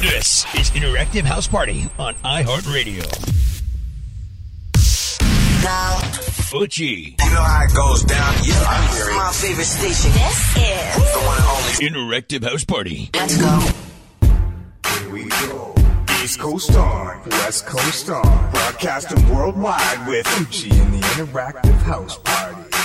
This is Interactive House Party on iHeartRadio. Now, eutche. You know how it goes down. Yeah, I'm here. My favorite station. This is The one and only. Interactive House Party. Let's go. Here we go. East Coast on, West Coast on, broadcasting worldwide with eutche and the interactive house party.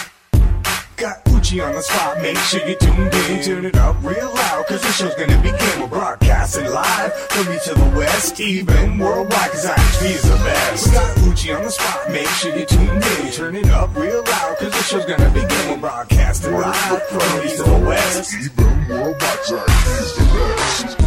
Got eutche on the spot, make sure you tuned in, turn it up real loud, cause the show's gonna begin. We're broadcasting live from east to the west, even worldwide, cause eutche is the best. We got eutche on the spot, make sure you tuned in, turn it up real loud, cause the show's gonna begin. We're broadcasting live from east to the west, even worldwide, cause eutche is the best.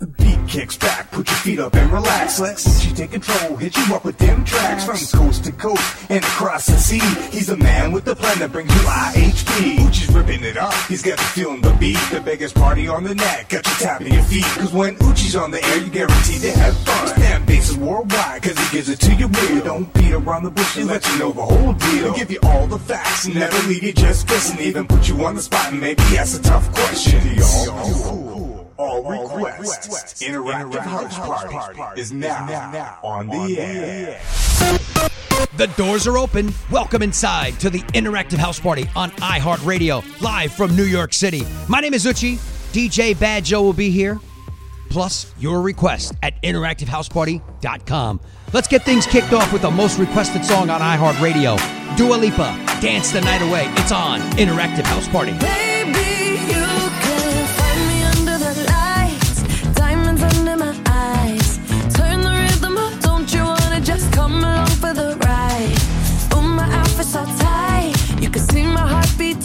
The beat kicks back, put your feet up and relax. Let eutche take control, hit you up with them tracks from coast to coast and across the sea. He's a man with the plan that brings you IHP. eutche's ripping it up, he's got you feeling the beat. The biggest party on the net, got you tapping your feet. Cause when eutche's on the air, you guaranteed to have fun. His fan base is worldwide, cause he gives it to you weird. Don't beat around the bush, he lets you know the whole deal. He'll give you all the facts never leave you just guessing. Even put you on the spot and maybe ask a tough question. The all all requests. Interactive House Party is now on the air. The doors are open. Welcome inside to the Interactive House Party on iHeartRadio, live from New York City. My name is eutche. DJ BadJoe will be here. Plus, your request at interactivehouseparty.com. Let's get things kicked off with the most requested song on iHeartRadio Dua Lipa, Dance the Night Away. It's on Interactive House Party. Baby,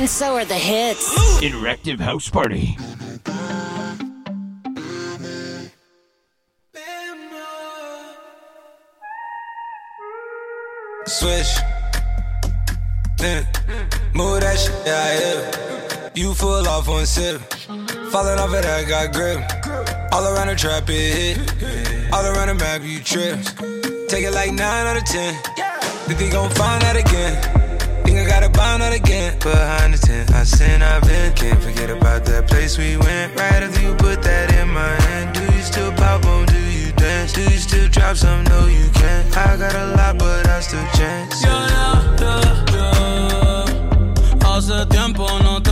and so are the hits. Interactive House Party. Swish. Then move that shit, yeah, yeah. You full off one sip. Falling off it, I got grip. All around the trap, it hit. All around the map, you trip. Take it like 9 out of 10. Think they gon' find that again. Think I got a bond out again. Behind the tent, I sin, I've been. Can't forget about that place we went. Right after you put that in my hand. Do you still pop on? Do you dance? Do you still drop some? No, you can't. I got a lot, but I still chance. Yeah, yeah, yeah. Hace tiempo no te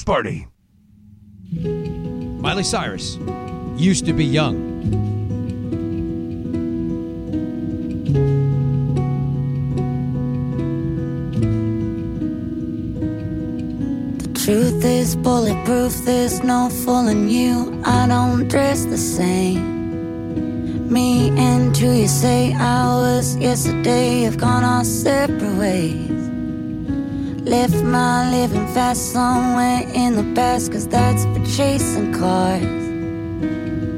House Party. Miley Cyrus used to be young. The Truth is bulletproof, there's no fooling you. I don't dress the same. Me and who you say I was yesterday have gone our separate ways. Left my living fast somewhere in the past, cause that's for chasing cars.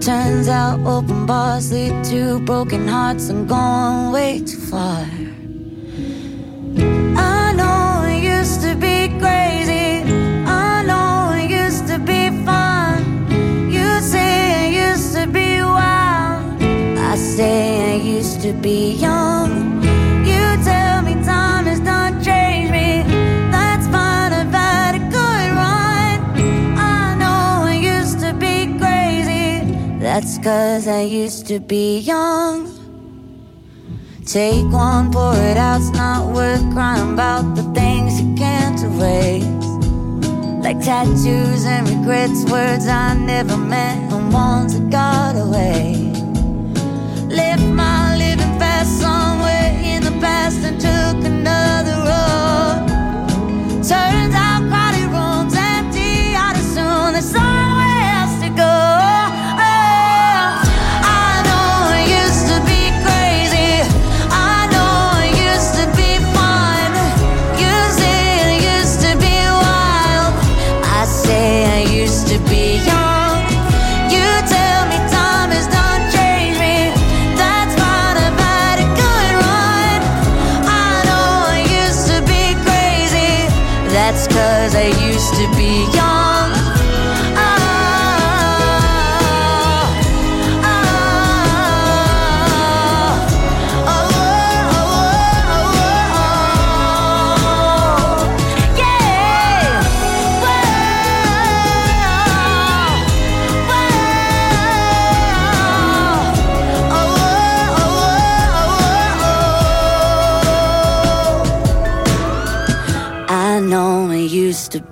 Turns out open bars lead to broken hearts. I'm going way too far. I know it used to be crazy. I know it used to be fun. You say it used to be wild. I say I used to be young. That's cause I used to be young. Take one, pour it out, it's not worth crying about the things you can't erase. Like tattoos and regrets, words I never meant, and ones that got away. Left my living fast somewhere in the past and took another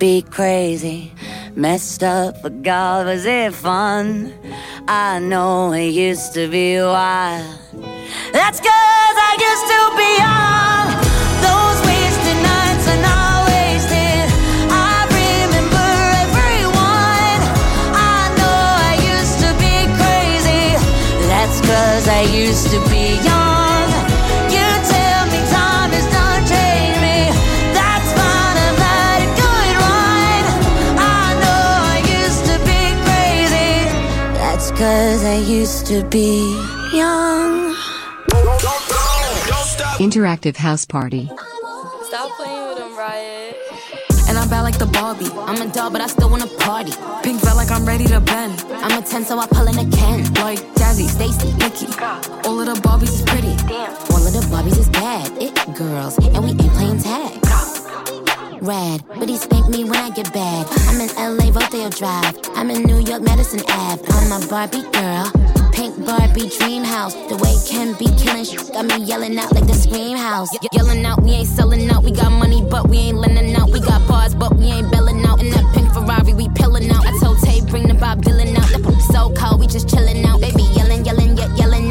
be crazy. Messed up, but God, was it fun? I know it used to be wild. That's cause I used to be young. Those wasted nights wasted. I remember everyone. I know I used to be crazy. That's cause I used to be young. Cause I used to be young. Interactive House Party. Stop playing with him, Riot. And I'm bad like the Barbie. I'm a doll, but I still wanna party. Pink felt like I'm ready to bend. I'm a 10, so I pull in a Ken. Like Jazzy, Stacy, Nikki. All of the Barbies is pretty. Damn. All of the Barbies is bad. It girls, and we ain't playing tag. Rad, but he spank me when I get bad. I'm in LA, Rodeo Drive. I'm in New York, Madison Ave. I'm a Barbie girl. Pink Barbie dream house. The way Ken be killing shit got me yelling out like the scream house. Ye- yelling out, we ain't selling out. We got money, but we ain't lending out. We got bars, but we ain't belling out. In that pink Ferrari, we pillin' out. I told Tay, bring the Bob Dylan out. The so cold, we just chillin' out. Baby yelling, yelling, yet yelling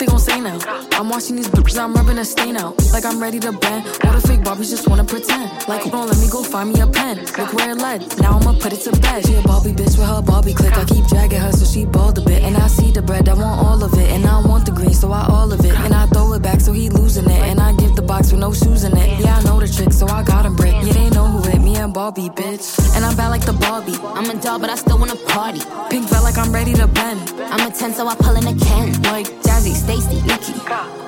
they gon' say now. I'm watching these bitches, I'm rubbing a stain out. Like I'm ready to bend. All the fake Barbies just wanna pretend. Like, on, let me go find me a pen. Look where it led. Now I'ma put it to bed. She a Barbie bitch with her Barbie click. I keep dragging her so she bald a bit. And I see the bread, I want all of it. And I want the green, so I all of it. And I throw it back so he losing it. And I give the box with no shoes in it. Yeah, I know the trick, so I got him brick. Yeah, they know who hit me and Barbie, bitch. And I'm bad like the Barbie. I'm a doll, but I still wanna party. Pink felt like I'm ready to bend. I'm a 10, so I pull in a Ken. Like Jazzy, Stacy, Nikki.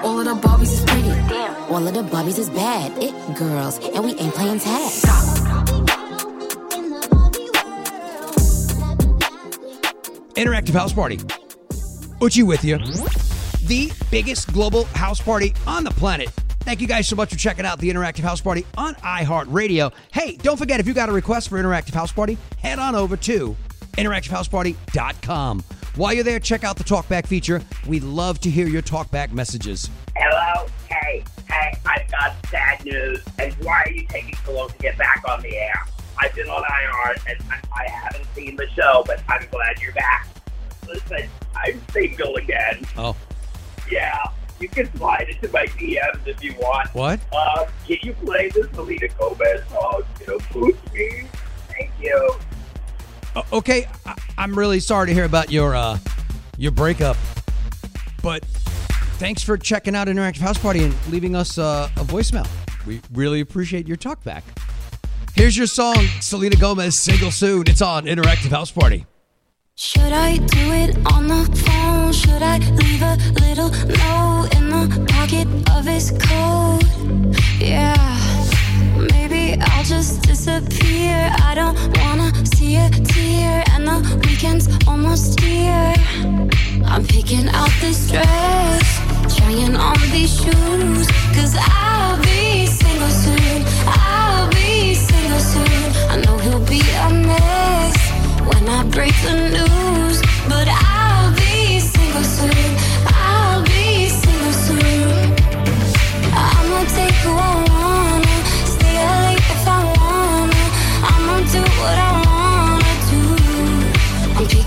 All of the Barbies is pretty. Damn. All of the Barbies is bad. It girls, and we ain't playing tag. Interactive House Party. eutche with you. The biggest global house party on the planet. Thank you guys so much for checking out the Interactive House Party on iHeartRadio. Hey, don't forget if you got a request for Interactive House Party, head on over to interactivehouseparty.com. While you're there, check out the talkback feature. We'd love to hear your talkback messages. Hello? Hey, hey, I've got sad news. And why are you taking so long to get back on the air? I've been on IR and I, I haven't seen the show, but I'm glad you're back. Listen, I'm single again. Oh. Yeah, you can slide into my DMs if you want. What? Uh, can you play this Selena Gomez song? You know, boost me. Thank you. Uh, okay, I- I'm really sorry to hear about your uh, your breakup, but thanks for checking out Interactive House Party and leaving us uh, a voicemail. We really appreciate your talkback. Here's your song, Selena Gomez, single soon. It's on Interactive House Party. Should I do it on the phone? Should I leave a little note in the pocket of his coat? Yeah, maybe I'll just disappear. I don't wanna a tear, and the weekend's almost here. I'm picking out this dress, trying on these shoes, cause I'll be single soon. I'll be single soon. I know he'll be a mess when I break the news, but I'll be single soon. I'll be single soon. I'ma take who I wanna, stay late if I wanna. I'ma do what I do.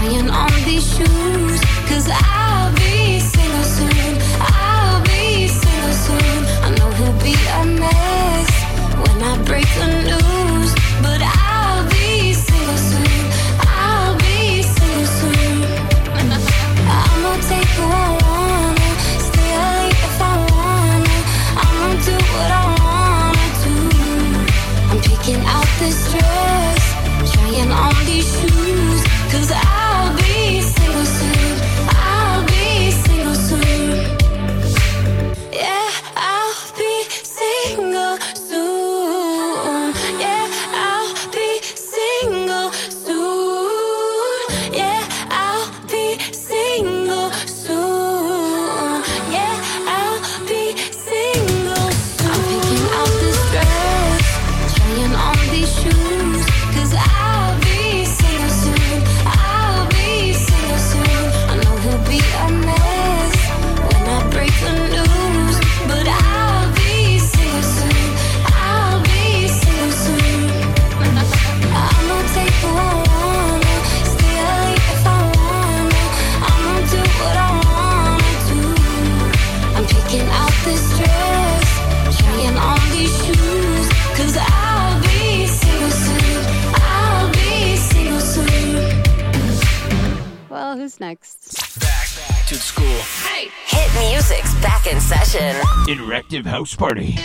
trying on these shoes. Cause I'll be single soon. I'll be single soon. I know he'll be a mess when I break the Music's back in session. House Party.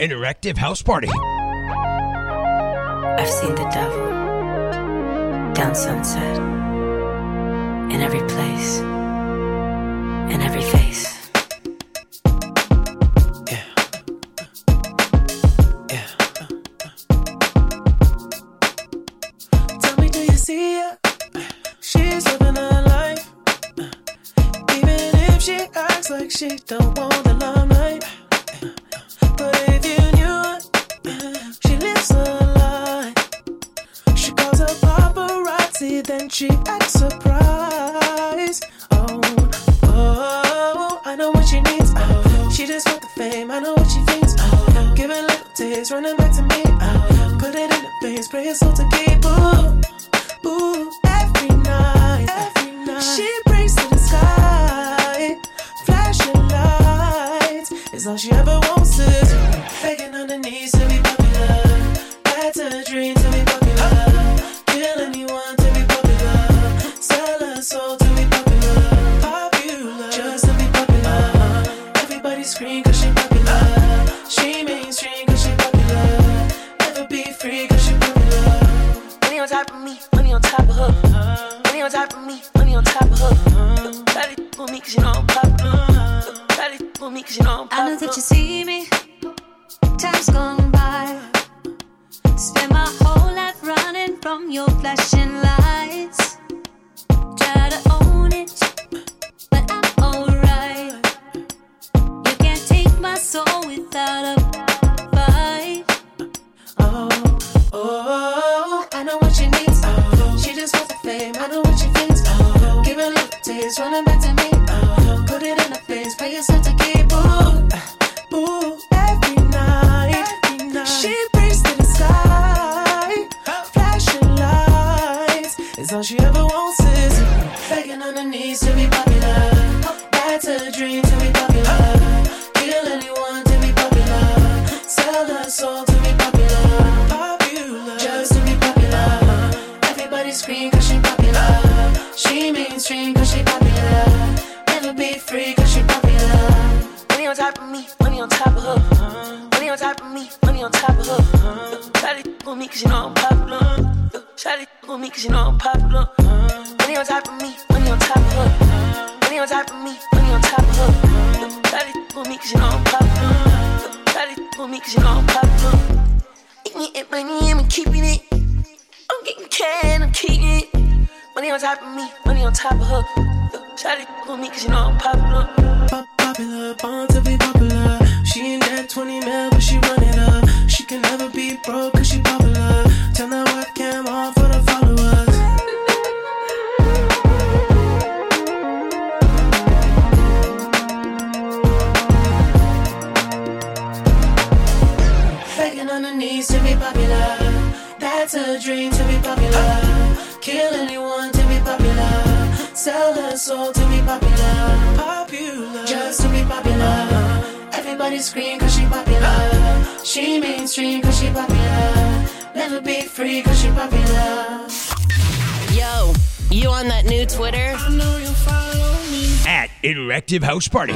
Interactive house party. I've seen the devil down sunset in every place. All she ever wants is begging on her knees to be popular. That's a dream to be popular. Kill anyone to be popular. Sell her soul to be popular. Popular. Just to be popular. Everybody scream cause she popular. She mainstream cause she popular. Never be free cause she popular. Money on top of me, money on top of her. Money on top of me, money on top of her. Shawty with me cause you know I'm popular. Shawty with me cause you know I'm popular. Money on top of me, money on top of her. Money on top of me, money on top of her. Shawty with me cause you know I'm popular. Shawty with me cause you know I'm popular. Eating it, money, I'm keeping it. I'm getting can, I'm keeping it. Money on top of me, money on top of her. Shawty with me cause you know I'm popular. Pop- popular, born to be popular. She ain't that 20 mil, but she run it up. She can never be broke cause she popular. Turn that webcam on for the followers. Begging on her knees to be popular. That's a dream to be popular. Kill anyone to be popular. Sell her soul to be popular. Popular. Just to be popular. Everybody scream cause she popular. She mainstream cause she popular. Never be free cause she popular. Yo, you on that new Twitter? I know you'll follow me. At Interactive House Party.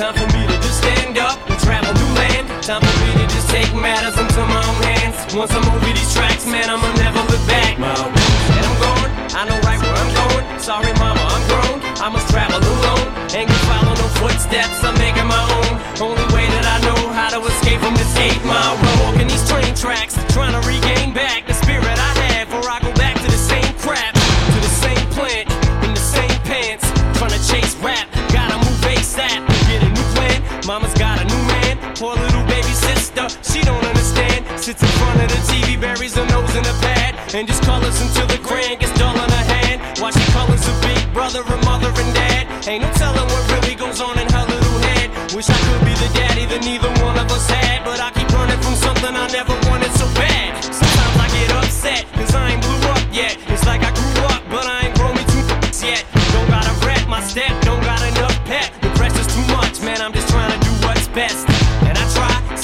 Time for me to just stand up and travel new land. Time for me to just take matters into my own hands. Once I'm over these tracks, man, I'ma never look back. And I'm going. I know right where I'm going. Sorry, mama, I'm grown. I must travel alone. Ain't gonna follow no footsteps. I'm making my own. Only way that I know how to escape from this eight mile road. Walking these train tracks, trying to regain back the spirit I had before I go back to the same crap, to the same plant, in the same pants. Trying to chase rap, Poor little baby sister, she don't understand. Sits in front of the TV, buries her nose in a pad, and just colors until the crayon gets dull in her hand. While she colors a big brother, her mother, and dad. Ain't no telling what really goes on in her little head. Wish I could be the daddy that neither one of us had, but I keep running from something I never wanted so bad. Sometimes I get upset, cause I ain't blew up yet. It's like I grew up, but I ain't grown me two yet. Don't gotta rep my step,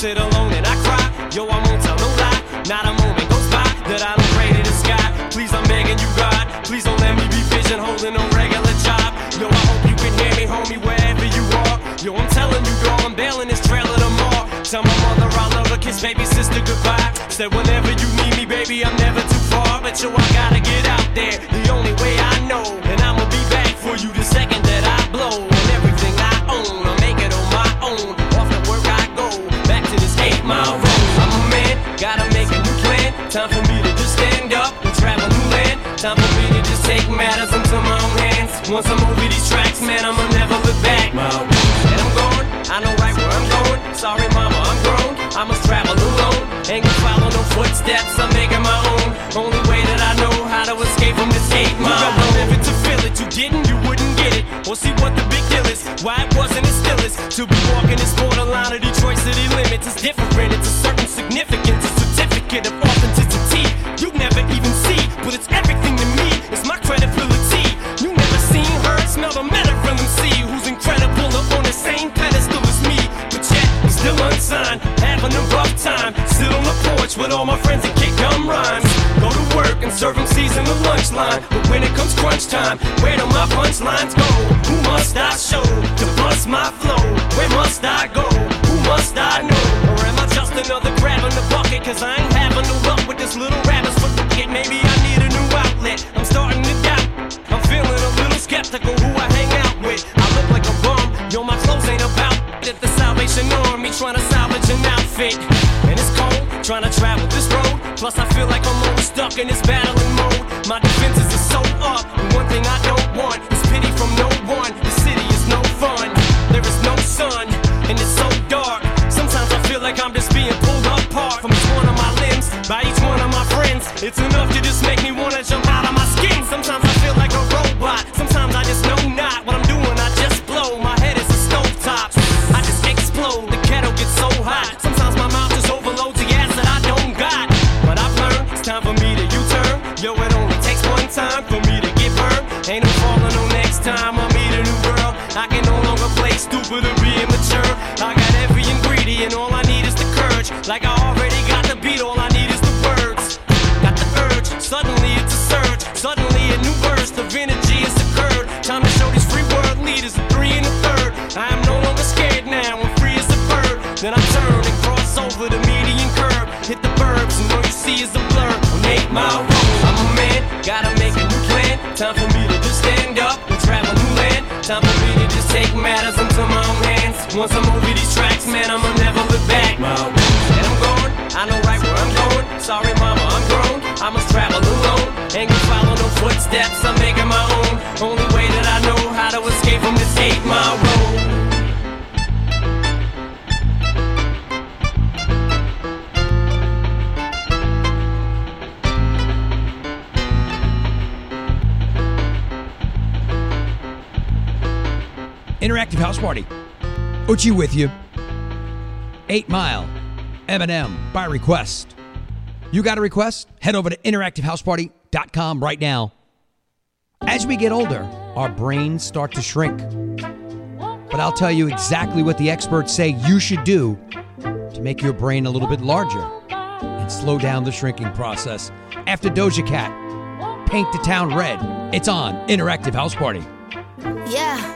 sit alone and I cry. Yo, I won't tell no lie, not a moment goes by that I don't pray to the sky. Please, I'm begging you, God, please don't let me be pigeonholed in no regular job. Yo, I hope you can hear me, homie, wherever you are. Yo, I'm telling you, girl, I'm bailing this trailer tomorrow. Tell my mother I love her, kiss baby sister goodbye. Said whenever you need me, baby, I'm never too far. But yo, I gotta get out there, the only way I know. And I'ma this road. I'm a man, gotta make a new plan. Time for me to just stand up and travel new land. Time for me to just take matters into my own hands. Once I'm over these tracks, man, I'ma never look back. And I'm going, I know right where I'm going. Sorry, mama, I'm grown. I must travel alone. Ain't gonna follow no footsteps. I'm making my own. Only way that I know how to escape from this eight mile. Gotta live it to feel it. You didn't, you wouldn't get it. Or see what the big deal is. Why it wasn't, it still is. To be walking this borderline of Detroit city limits is different. It's a certain significance, a certificate of authenticity. You never even see, but it's everything to me. It's my credibility. You never seen her, smell the meta from MC, who's incredible up on the same pedestal as me. But yet, I'm still unsigned, having a rough time. Sit on the porch with all my friends and kick gum rhymes. Go to work and serve MCs in the lunch line. But when it comes crunch time, where do my punchlines go? Who must I show to bust my flow? Where must I go? Who must I know? Or am I just another grab in the bucket? Cause I ain't having no luck with this little rabbit's foot. Maybe I need a new outlet. I'm starting to doubt. I'm feeling a little skeptical who I hang out with. I look like a bum. Yo, my clothes ain't about it. The Salvation Army trying to salvage an outfit. Trying to travel this road. Plus, I feel like I'm always stuck in this battling mode. My defenses are so up. And one thing I don't want is pity from no one. The city is no fun. There is no sun. And it's so dark. Sometimes I feel like I'm just being pulled apart from each one of my limbs by each one of my friends. It's enough to just make me wanna jump I can no longer play stupid or be immature. I got every ingredient, all I need is the courage. Like I already got the beat, all I need is the words. Got the urge, suddenly it's a surge. Suddenly a new burst of energy has occurred. Time to show these free world leaders a three and a third. I am no longer scared now, I'm free as a bird. Then I turn and cross over the median curve. Hit the burbs, and all you see is a blur. I make my road, I'm a man, gotta make a new plan. Time for me to just stand up Time for me to just take matters into my own hands. Once I'm over these tracks, man, I'ma never look back. My and I'm going, I know right where I'm going. Sorry, mama, I'm grown. I must travel alone. Ain't gonna follow no footsteps, I'm making my own. Only way that I know how to escape from this eight mile road. Interactive House Party. eutche with you. 8 Mile. Eminem by request. You got a request? Head over to interactivehouseparty.com right now. As we get older, our brains start to shrink. But I'll tell you exactly what the experts say you should do to make your brain a little bit larger and slow down the shrinking process. After Doja Cat, Paint the Town Red. It's on Interactive House Party. Yeah,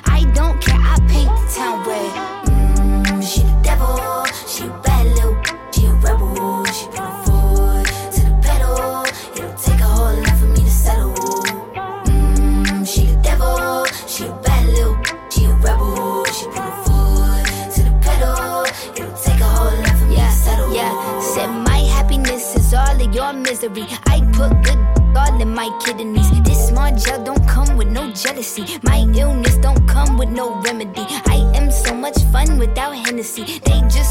My kidneys. This small gel don't come with no jealousy. My illness don't come with no remedy. I am so much fun without Hennessy. They just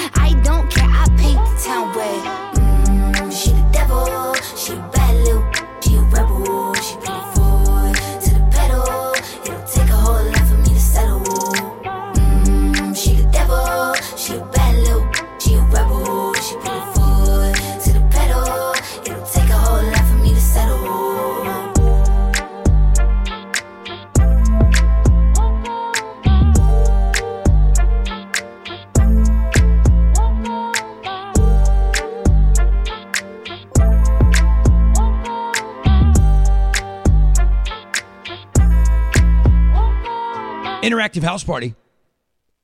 Interactive House Party.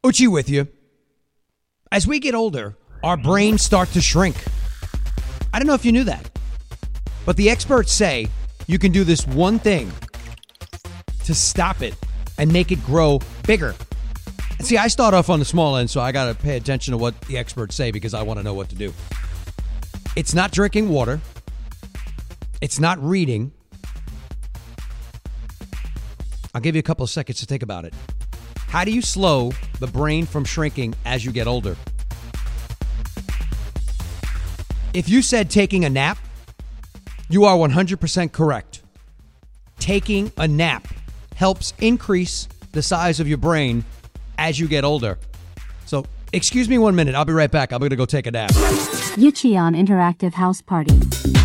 eutche with you. As we get older, our brains start to shrink. I don't know if you knew that, but the experts say you can do this one thing to stop it and make it grow bigger. And see, I start off on the small end, so I got to pay attention to what the experts say because I want to know what to do. It's not drinking water, it's not reading. I'll give you a couple of seconds to think about it. How do you slow the brain from shrinking as you get older? If you said taking a nap, you are 100% correct. Taking a nap helps increase the size of your brain as you get older. So, excuse me one minute. I'll be right back. I'm going to go take a nap. eutche on Interactive House Party.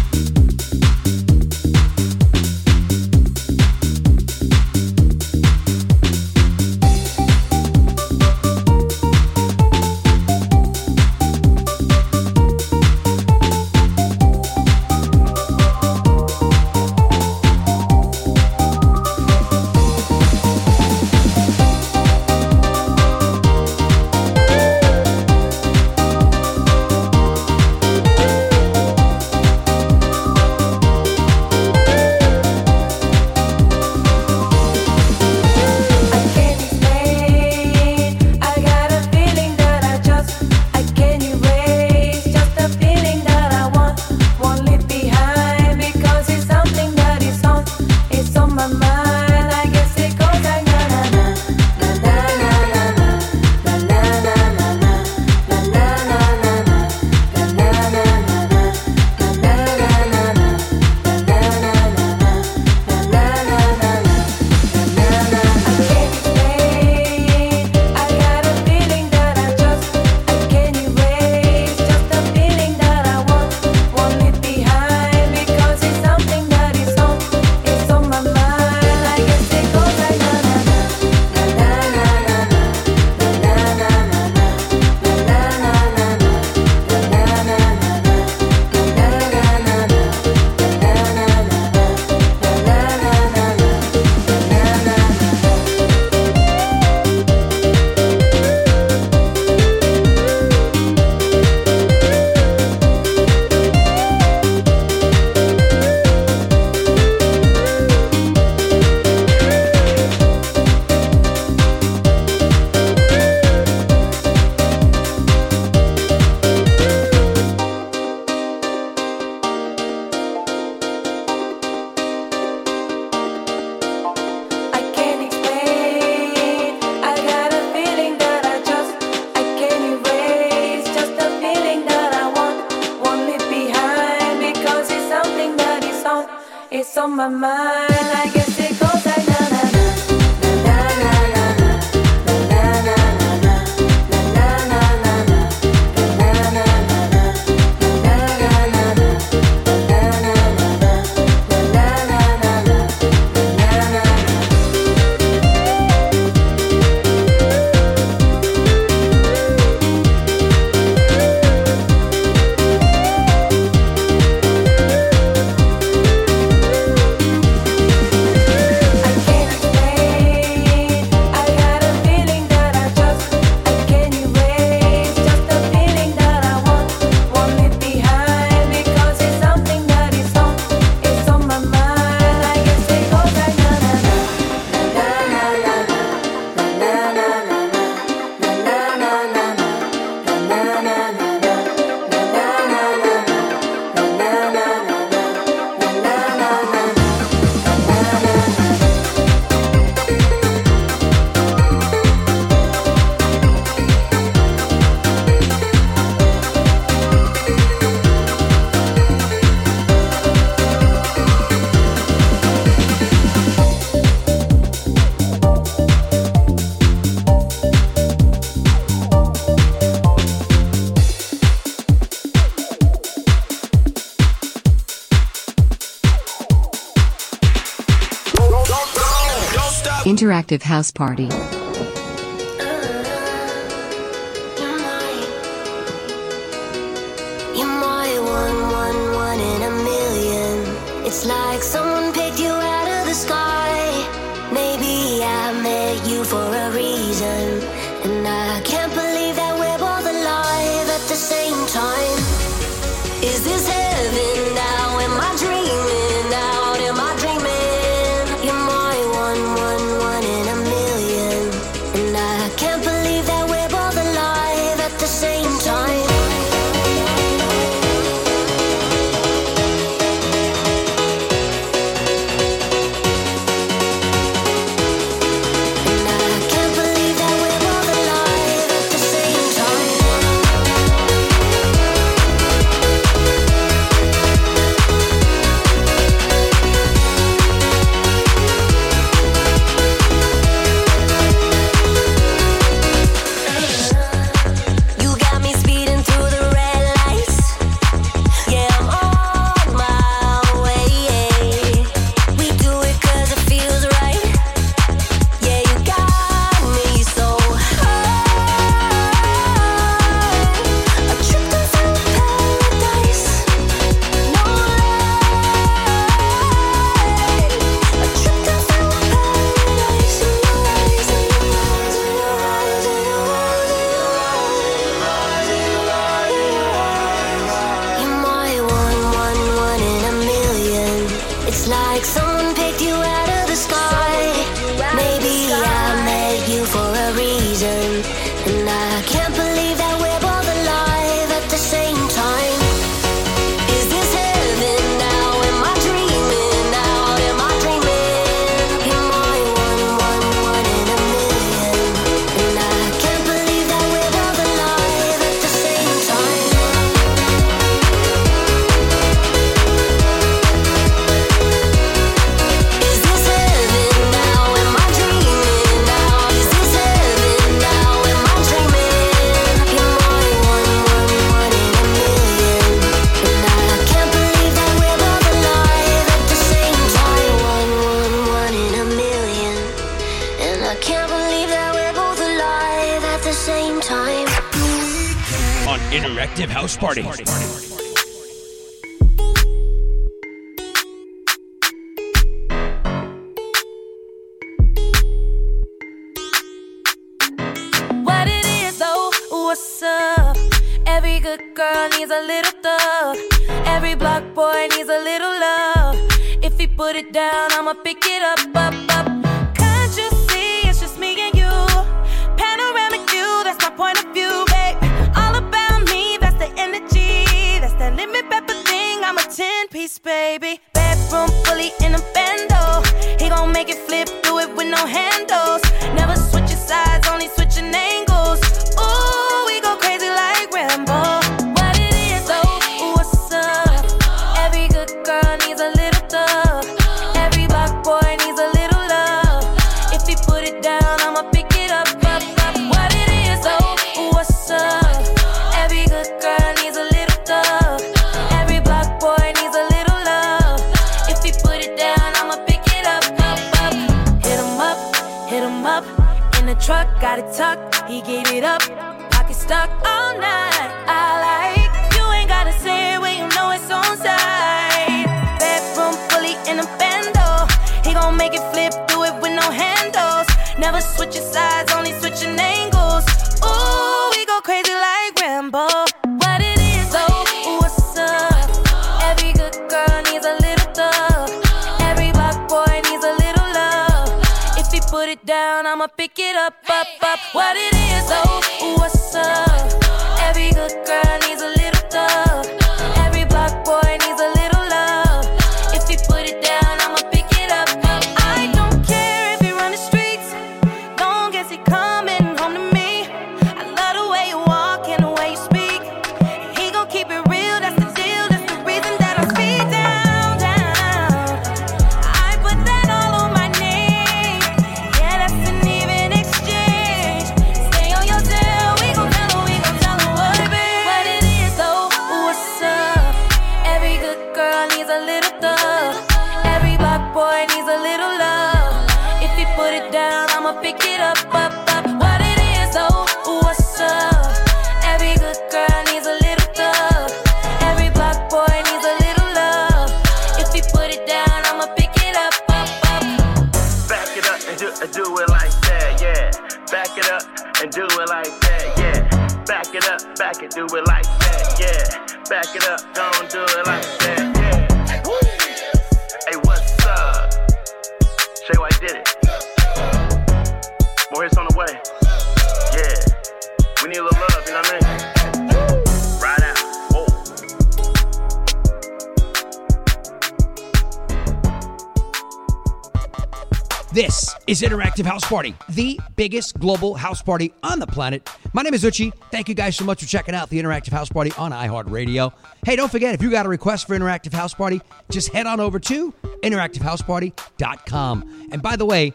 interactive house party. ten piece, baby. Bedroom fully in a bando. He gon' make it flip, do it with no handle. get it up. Pocket stuck all night. I like you ain't gotta say it when you know it's on side. Bedroom fully in a bando. He gon' make it flip, through it with no handles. Never switch your sides, only down, I'ma pick it up, up, up. What it is, oh, what's up? Every good girl needs a do it like that, yeah. Back it up, don't do it like that, yeah. Hey, what's up? Shay White did it. More hits on the way. Yeah. We need a little love, you know what I mean? This is Interactive House Party, the biggest global house party on the planet. My name is eutche. Thank you guys so much for checking out the Interactive House Party on iHeartRadio. Hey, don't forget, if you got a request for Interactive House Party, just head on over to interactivehouseparty.com. And by the way,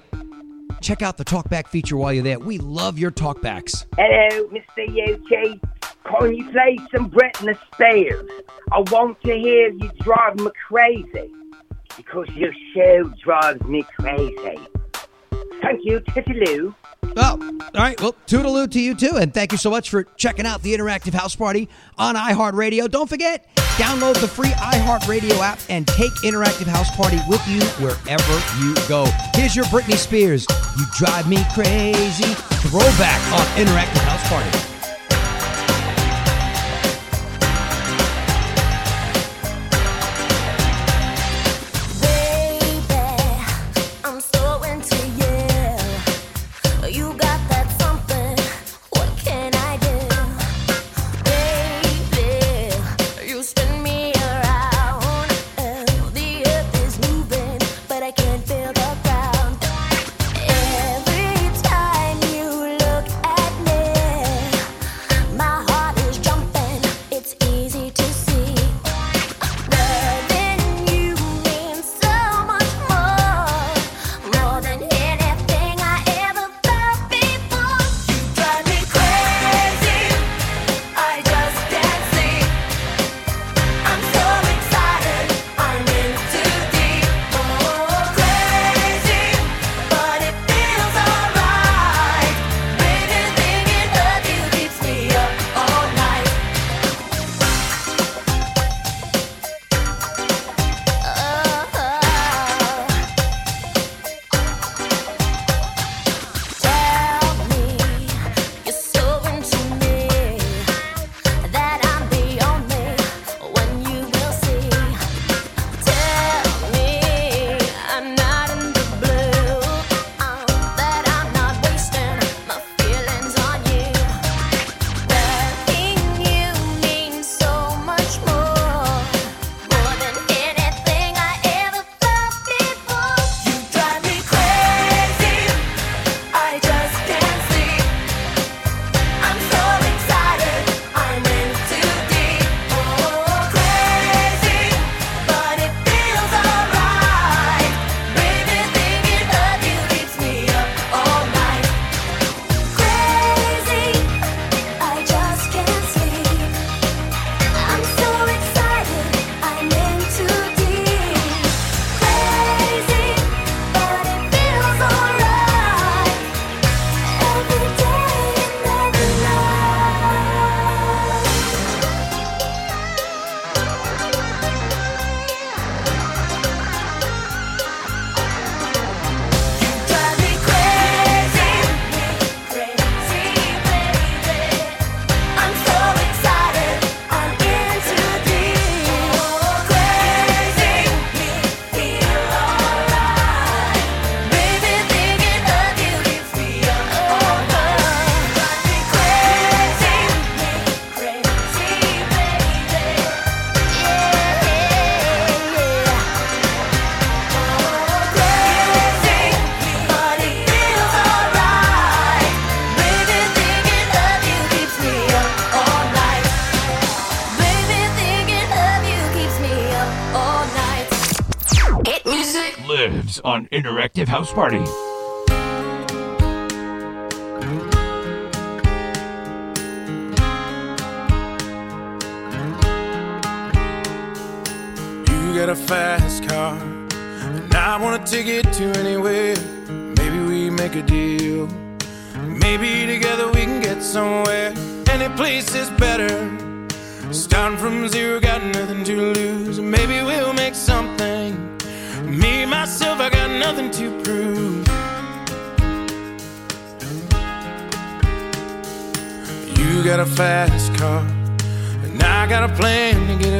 check out the talkback feature while you're there. We love your talkbacks. Hello, Mr. UK. Can you play some Britney Spears? I want to hear you drive me crazy. Because your show drives me crazy. Thank you, Titaloo. Oh, all right. Well, toodaloo to you too. And thank you so much for checking out the Interactive House Party on iHeartRadio. Don't forget, download the free iHeartRadio app and take Interactive House Party with you wherever you go. Here's your Britney Spears. You drive me crazy. Throwback on Interactive House Party. House Party.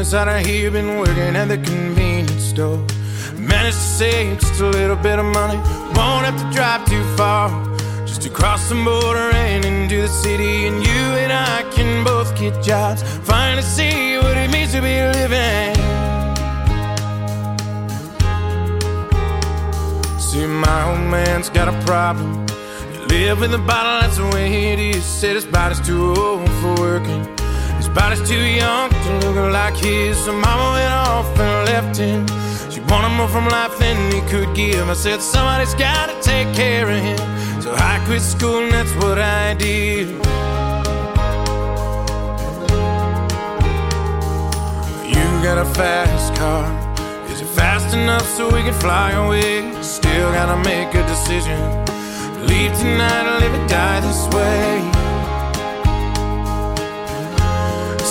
Us out here. Been working at the convenience store. Managed to save just a little bit of money. Won't have to drive too far. Just to cross the border and into the city. And you and I can both get jobs. Finally see what it means to be living. See, my old man's got a problem. He live in the bottle, that's the way it is. Said his body's too old for working. Body's too young to look like his. So mama went off and left him. She wanted more from life than he could give. I said, somebody's gotta take care of him. So I quit school and that's what I did. You got a fast car. Is it fast enough so we can fly away? Still gotta make a decision. Leave tonight or live or die this way.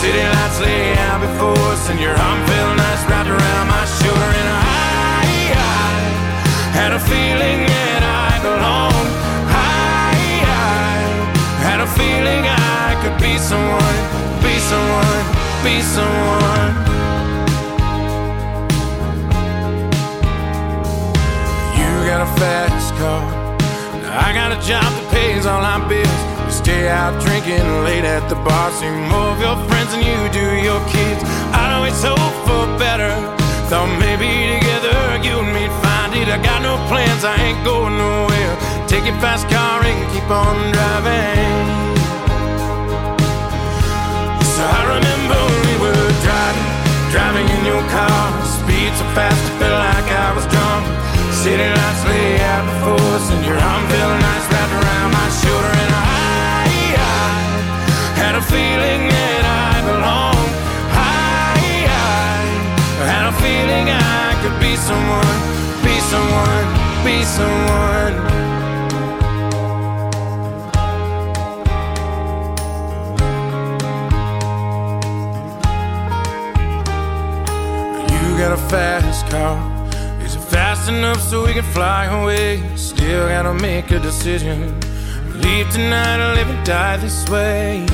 City lights lay out before us, and your arm felt nice wrapped around my shoulder. And I, I had a feeling that I belonged. I, I had a feeling I could be someone, be someone, be someone. You got a fast car. I got a job that pays all my bills. We stay out drinking late at the bar. See more of your friends than you do your kids. I'd always hope for better. Thought maybe together you and me'd find it. I got no plans, I ain't going nowhere. Take your fast car and keep on driving. So I remember we were driving, driving in your car. Speed so fast, I felt like I was drunk. City lights lay out before us, and your arm felt nice wrapped around my shoulder. And I, I had a feeling that I be someone, be someone, be someone. You got a fast car. Is it fast enough so we can fly away? Still gotta make a decision. Leave tonight or live and die this way.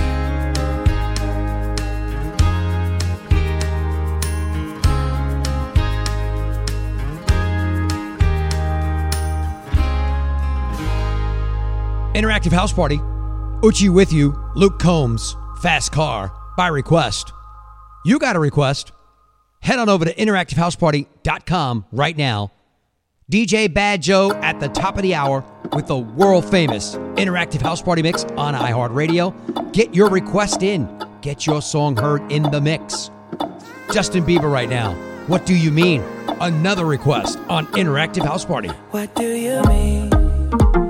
Interactive House Party. eutche with you, Luke Combs, Fast Car, by request. You got a request? Head on over to interactivehouseparty.com right now. DJ BadJoe at the top of the hour with the world famous Interactive House Party mix on iHeartRadio. Get your request in. Get your song heard in the mix. Justin Bieber right now. What do you mean? Another request on Interactive House Party. What do you mean?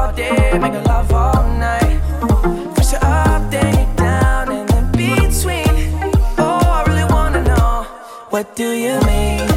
All day, making love all night. Up, then you're down, and in between. Oh, I really wanna know, what do you mean?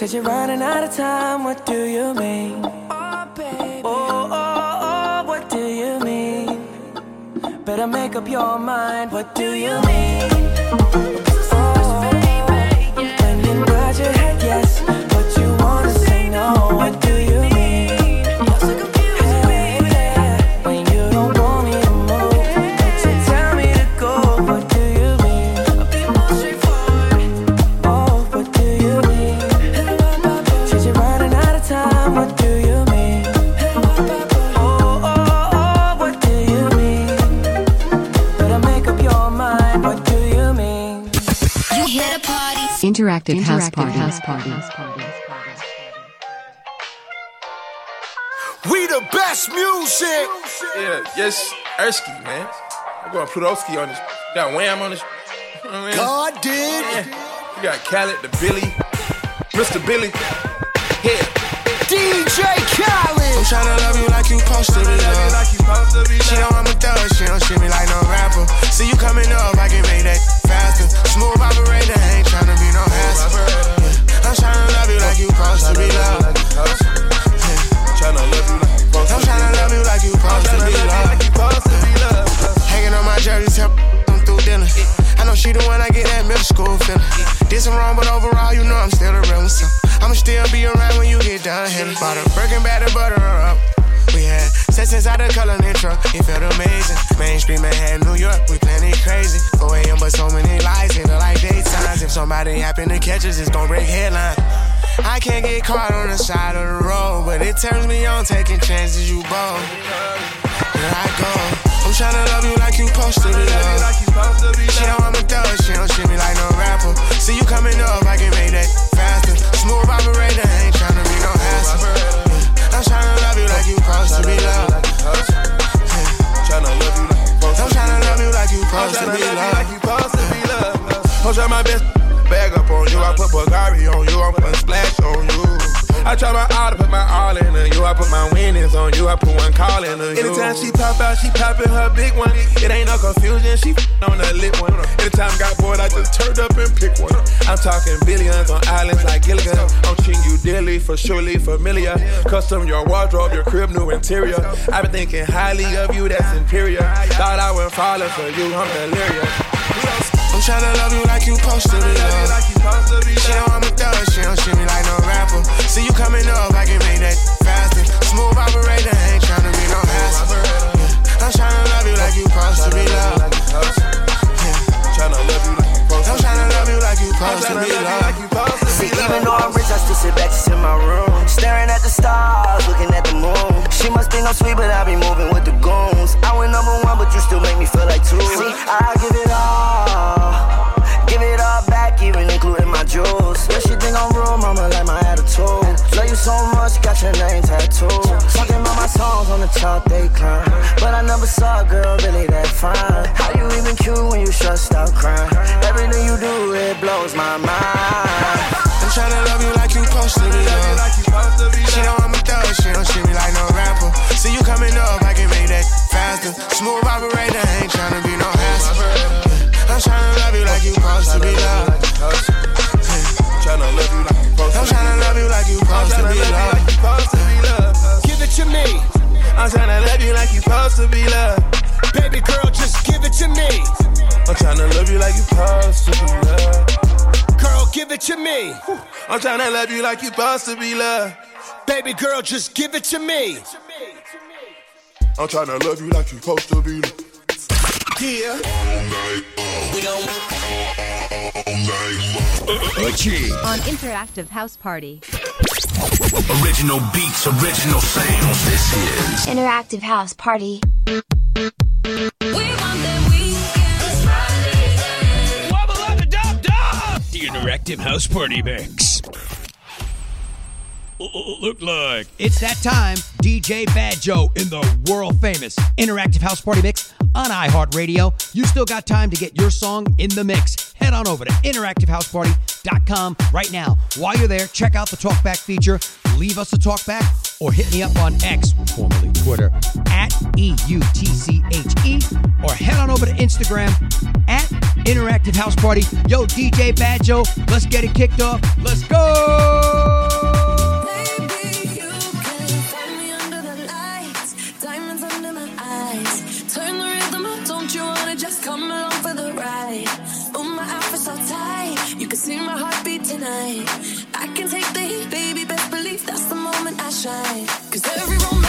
Said you're running out of time, what do you mean? Oh, baby. Oh, oh, oh, what do you mean? Better make up your mind, what do you mean? When you nod your head yes, party. Interactive, House Party. House Party. We the best music. Yeah, yes, Ersky, man. I'm going Plutowski on this. Got Wham on this. You know I mean? God did. Yeah. You got Khaled, the Billy, Mr. Billy. Yeah. DJ Khaled. I'm tryna love you like you supposed to be loved. She know I'm a thug, she don't shit me like no rapper. See you coming up, I can make that faster. Smooth operator, ain't tryna be no hassle. Yeah. I'm tryna love you like you supposed to be loved. Tryna love you like you supposed I'm tryna love you like you supposed to be loved. Hanging on my jersey, tell them through dinner. I know she the one I get that middle school feeling. Did some wrong, but overall, you know I'm still a real one. So I'ma still be around when you get done hitting. Bought a Birkin bag to butter her up. We had sex inside the color truck, it felt amazing. Mainstream Manhattan, New York, we planning crazy. 4 a.m., but so many lights, in the like daytimes. If somebody happen to catch us, it's gon' break headline. I can't get caught on the side of the road, but it turns me on taking chances, you bold. Here I go. I'm tryna love you like you supposed to be loved. She know I'm a thug, she don't shit me like no rapper. See you coming up, I can make that faster. Smooth operator, ain't tryna be no hassle. I'm tryna love you like you supposed to be loved. Tryna love you like you supposed to be loved. I'm tryna love you like you supposed to be loved. I'm trying my best bag up on you. I put Bulgari on you. I'm putting splash on you. I try my all to put my all into you. I put my winnings on you. I put one call into you. Anytime she pop out, she popping her big one. It ain't no confusion. She on the lit one. Anytime got bored, I just turned up and picked one. I'm talking billions on islands like Gilligan. I'm treating you dearly, for surely familiar. Custom your wardrobe, your crib, new interior. I've been thinking highly of you, that's inferior. Thought I went falling for you, I'm delirious. I'm tryna love you like you supposed to be loved. She know I'm a thug, she don't shit me like no rapper. See you coming up, I can make that faster. Smooth operator, ain't tryna be no hassle. Yeah. I'm tryna love you like you supposed to be loved. Tryna love you like you supposed I'm tryna love you like you supposed to be loved. See, even though I'm rich, I still sit back just in my room. Staring at the stars, looking at the moon. She must be no sweet, but I be moving with the goons. I went number one, but you still make me feel like two. See, I give it all. Give it all back, even including my jewels. Yeah, she think I'm real, mama, like my attitude. So much, got your name tattooed. Talking about my songs on the top, they climb. But I never saw a girl really that fine. How you even cute when you stressed out crying? Everything you do, it blows my mind. I'm tryna love you like you supposed to be loved. She know I'm a thug, she don't treat me like no rapper. See you coming up, I can make that faster. Smooth operator, ain't tryna be no hassle. I'm tryna love you like you supposed to be loved. Tryna love you like you supposed I'm tryna love you like you supposed to be loved. Give it to me. I'm tryna love you like you supposed to be loved. Baby girl, just give it to me. I'm tryna love you like you supposed to be loved. Girl, give it to me. I'm tryna love you like you supposed to be loved. Baby girl, just give it to me. I'm tryna love you like you supposed to be. Yeah. We gon' On Interactive House Party. Original beats, original sounds. This is Interactive House Party. the Interactive House Party Mix. Look like It's that time, DJ BadJoe in the world famous Interactive House Party Mix on iHeartRadio. You still got time to get your song in the mix. Head on over to interactivehouseparty.com right now. While you're there, check out the talkback feature, leave us a talkback, or hit me up on X, formerly Twitter, at EUTCHE, or head on over to Instagram at Interactive House Party. Yo, DJ BadJoe, let's get it kicked off. Let's go! Tonight. I can take the heat, baby. Best believe that's the moment I shine. Cause every romance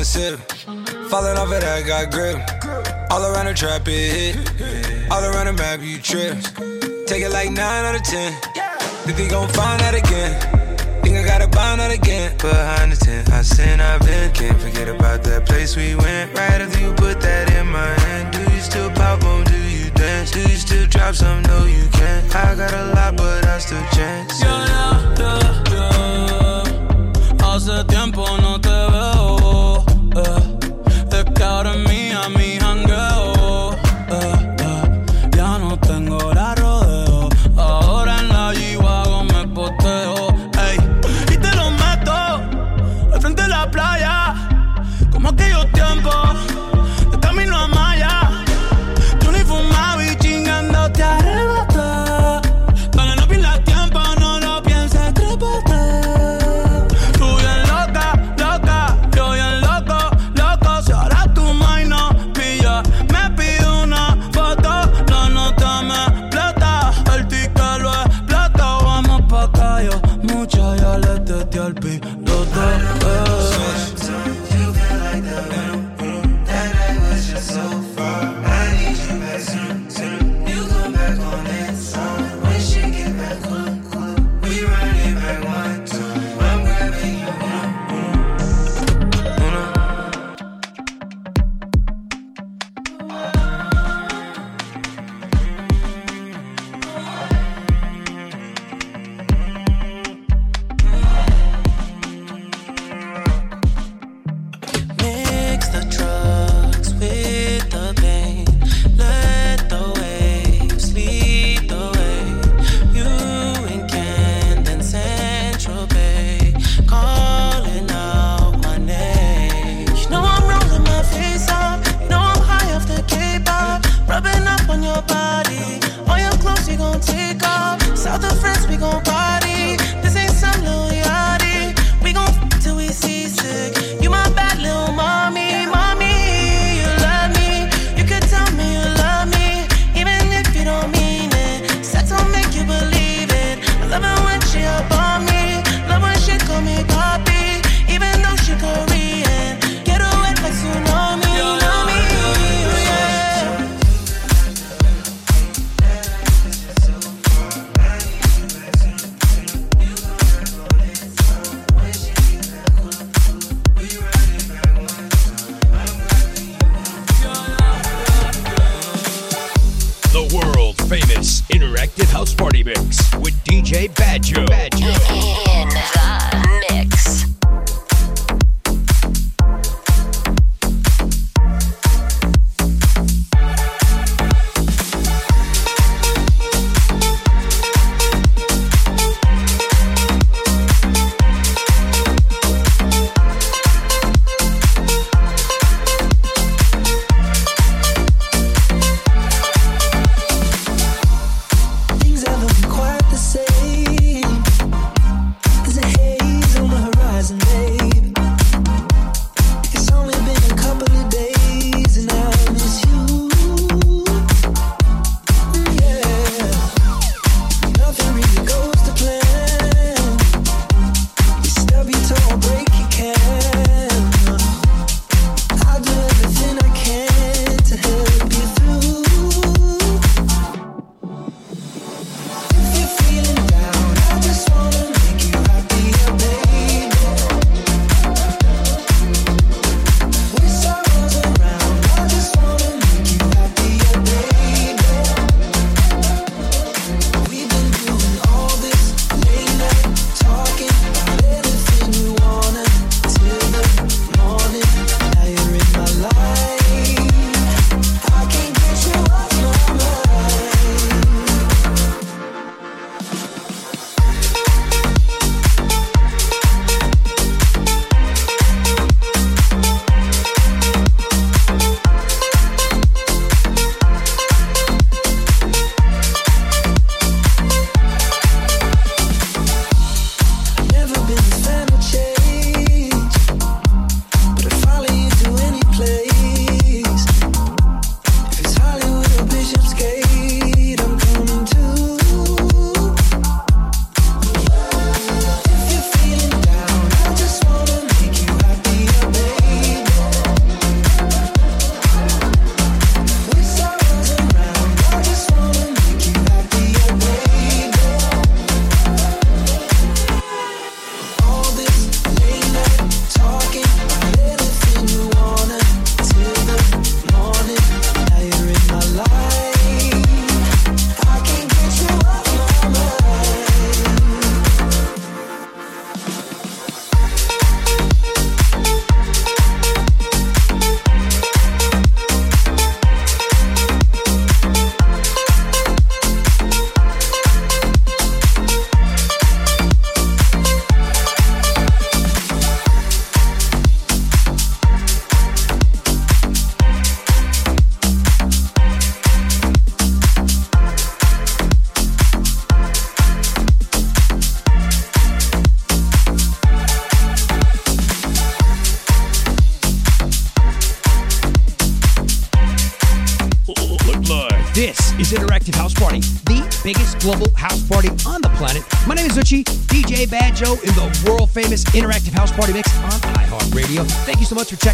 one sip. Falling off it, I got grip. All around the trap, it hit. All around the map, you trip. Take it like 9 out of 10. Think they gon' find out again. Think I gotta find out again. Behind the tent, I sin, I've been. Can't forget about that place we went. Right after you put that in my hand. Do you still pop on? Do you dance? Do you still drop some? No, you can't. I got a lot, but I still chance. Ya, ya, ya, ya. Hace tiempo no te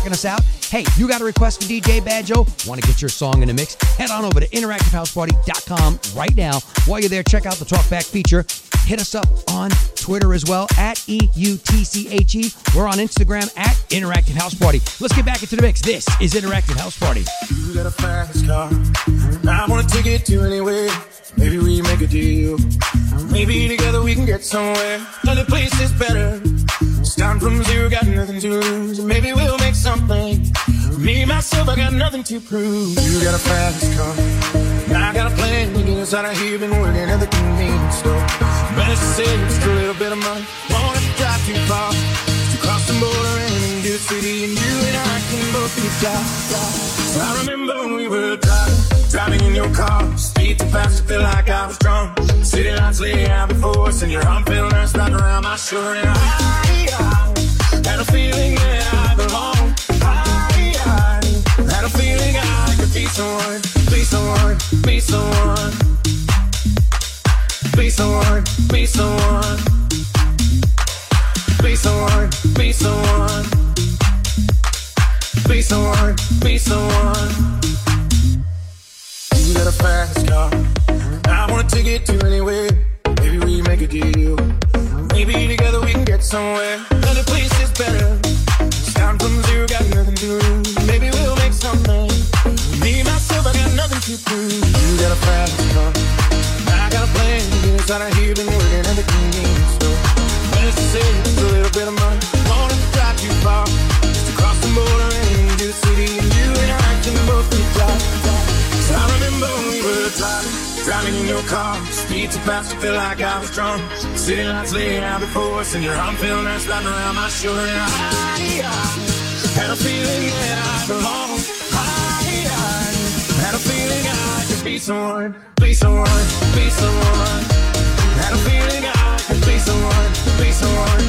checking us out. Hey, you got a request for DJ BadJoe? Want to get your song in the mix? Head on over to interactivehouseparty.com right now. While you're there, check out the Talkback feature. Hit us up on Twitter as well at E U T C H E. We're on Instagram at Interactive House Party. Let's get back into the mix. This is Interactive House Party. You got a fast car. I wanna take it to anywhere. Maybe we make a deal. Maybe together we can get somewhere. Other place is better. Starting from zero, got nothing to lose. Maybe we'll make something. Me, myself, I got nothing to prove. You got a fast car. I got a plan to get us out of here. Been working at the convenience store. Better to save just a little bit of money. Won't have to drive too far. To cross the border and into the city. And you and I can both be fly. I remember when we were driving, driving in your car. Speed too fast to feel like I was drunk. City lights lay out before us, and your arm felt nice wrapped around my shoulder. And I, I had a feeling that I belong. I, I had a feeling I could be someone, be someone, be someone, be someone, be someone, be someone, be someone. Be someone, be someone. You got a fast car. I want a ticket to anywhere. Maybe we make a deal. Maybe together we can get somewhere. Another place is better. Starting from zero, got nothing to lose. Maybe we'll make something. Me, myself, I got nothing to prove. You got a fast car. I got a plan to get us out of here. Been working at the convenience store. Let's save a little bit of money. Won't to drive too far. Just across the border and into the city. You and I can both be driving good driving, driving in your car. Speed too fast, I feel like I was drunk. City lights laid out before us, and your arm felt nice wrapped around my shoulder. And I, I had a feeling that I belong. I, I had a feeling I could be someone, be someone, be someone. Had a feeling I could be someone, be someone.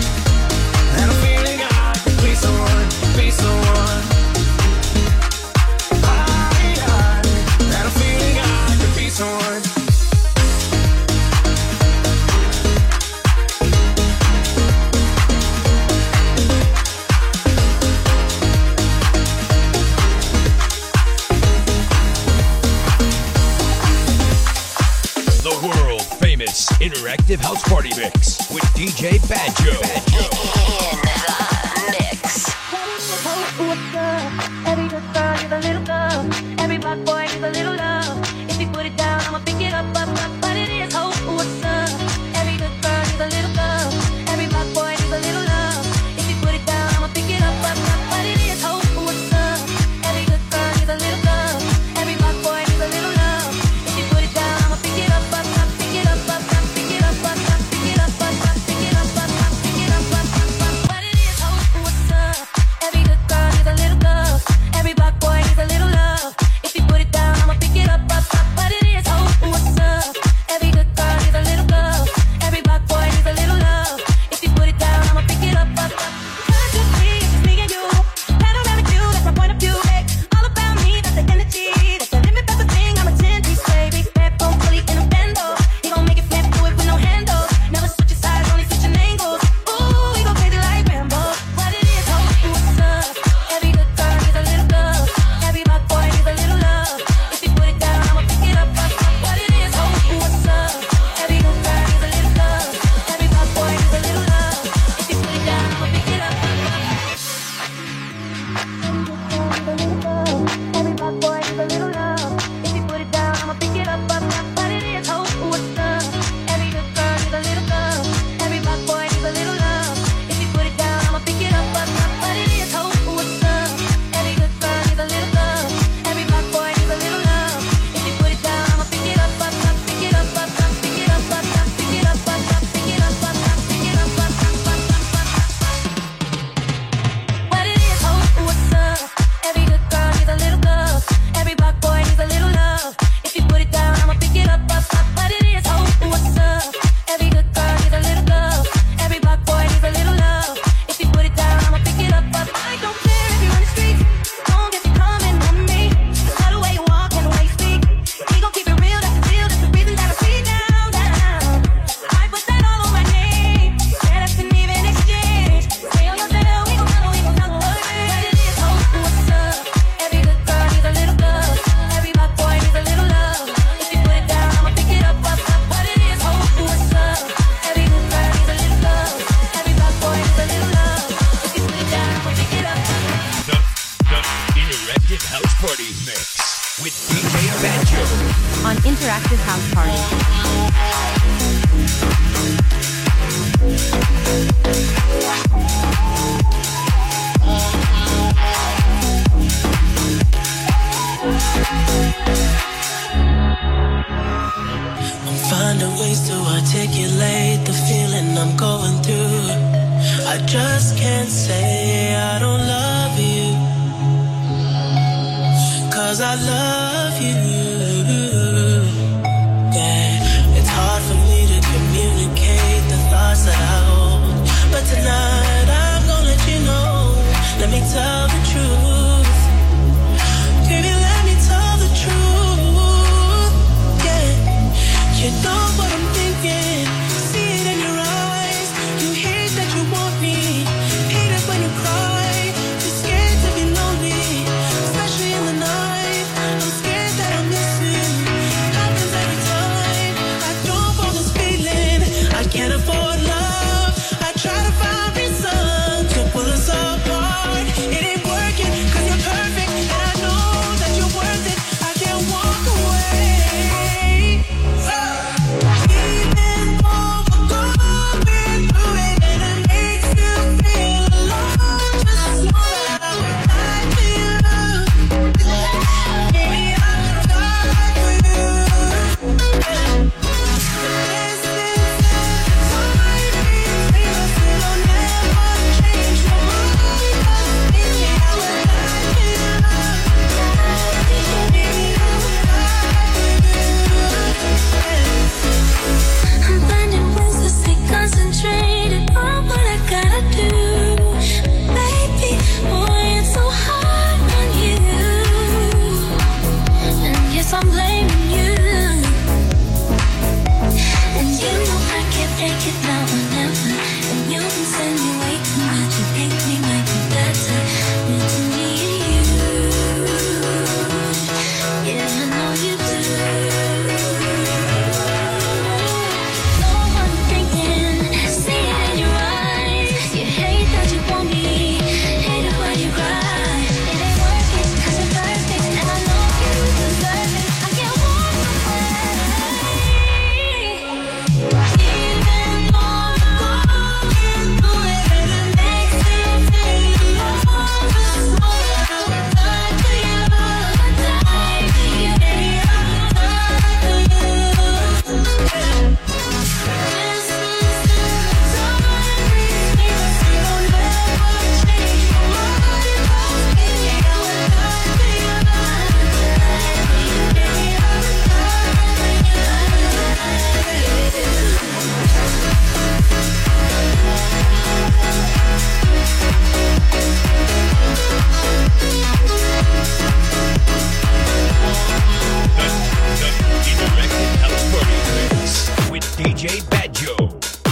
Had a feeling I could be someone, be someone. Interactive House Party Mix with DJ BadJoe. In the mix. Every good girl needs a little girl. Every bad boy needs a little love. I love you. It's hard for me to communicate the thoughts that I hold. But tonight I'm gonna let you know. Let me tell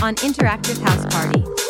on Interactive House Party.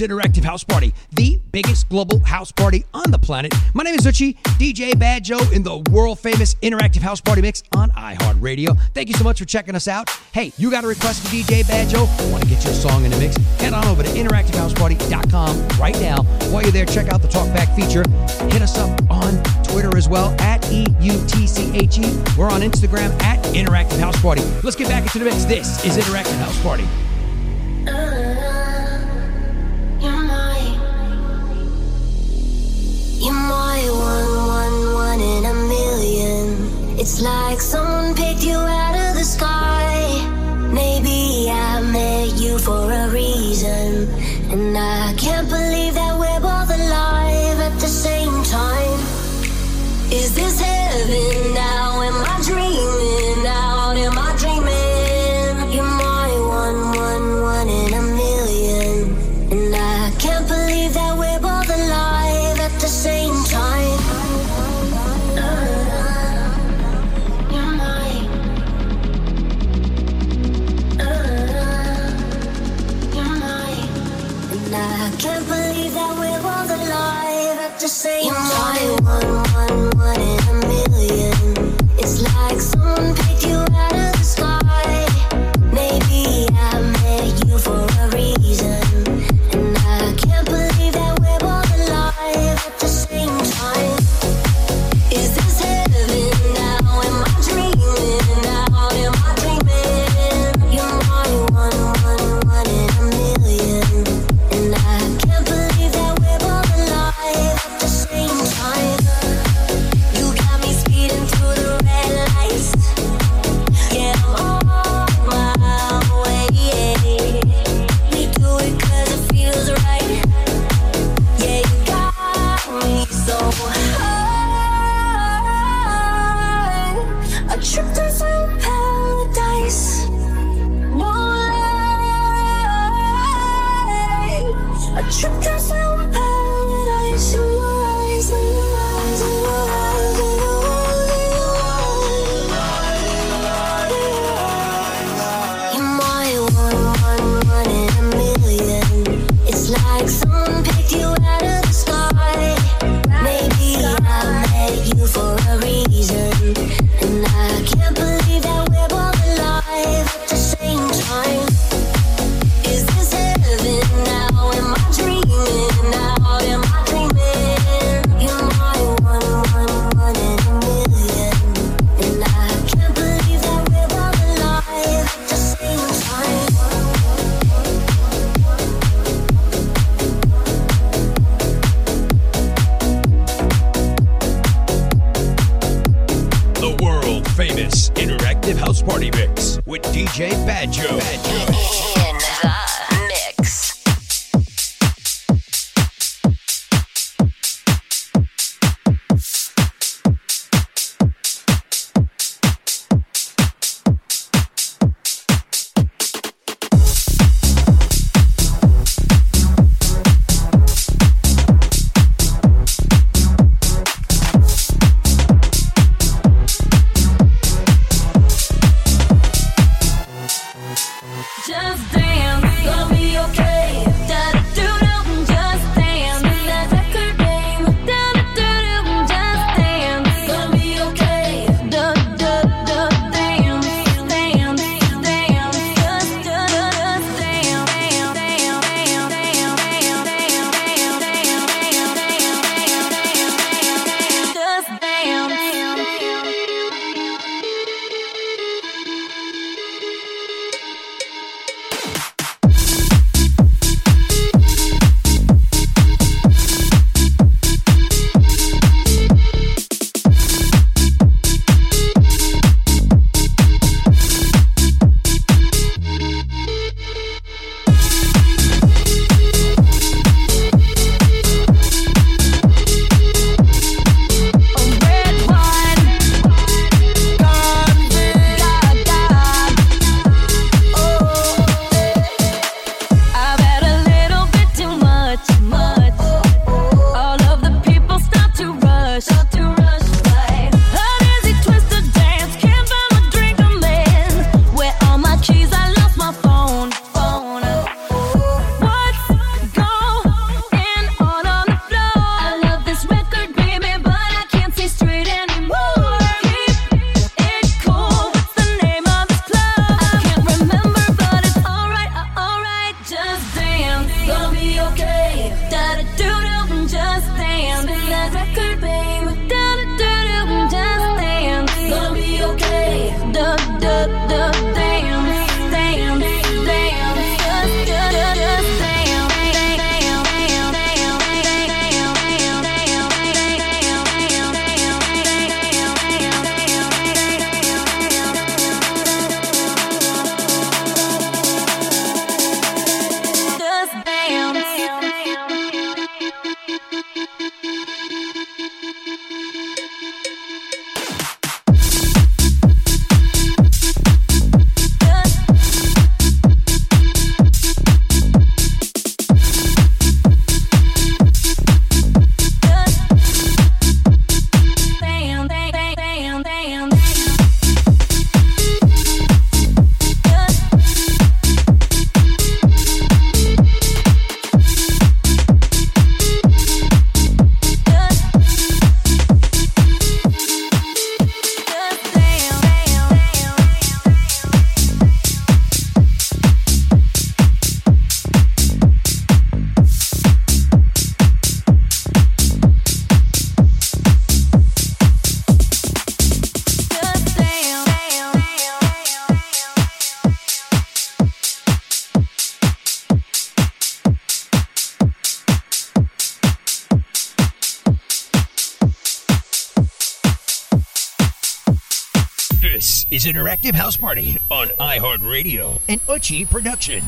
Interactive House Party, the biggest global house party on the planet. My name is eutche, DJ BadJoe in the world famous Interactive House Party mix on iHeartRadio. Thank you so much for checking us out. Hey, you got a request for DJ BadJoe? Want to get your song in the mix? Head on over to interactivehouseparty.com right now. While you're there, check out the Talkback feature. Hit us up on Twitter as well at EUTCHE. We're on Instagram at Interactive House Party. Let's get back into the mix. This is Interactive House Party. You're you're my one, one, one in a million. It's like someone picked you out of the sky. Maybe I met you for a reason, and I can't believe that we're both alive at the same time. Is this heaven now? Interactive House Party on iHeartRadio, an eutche production.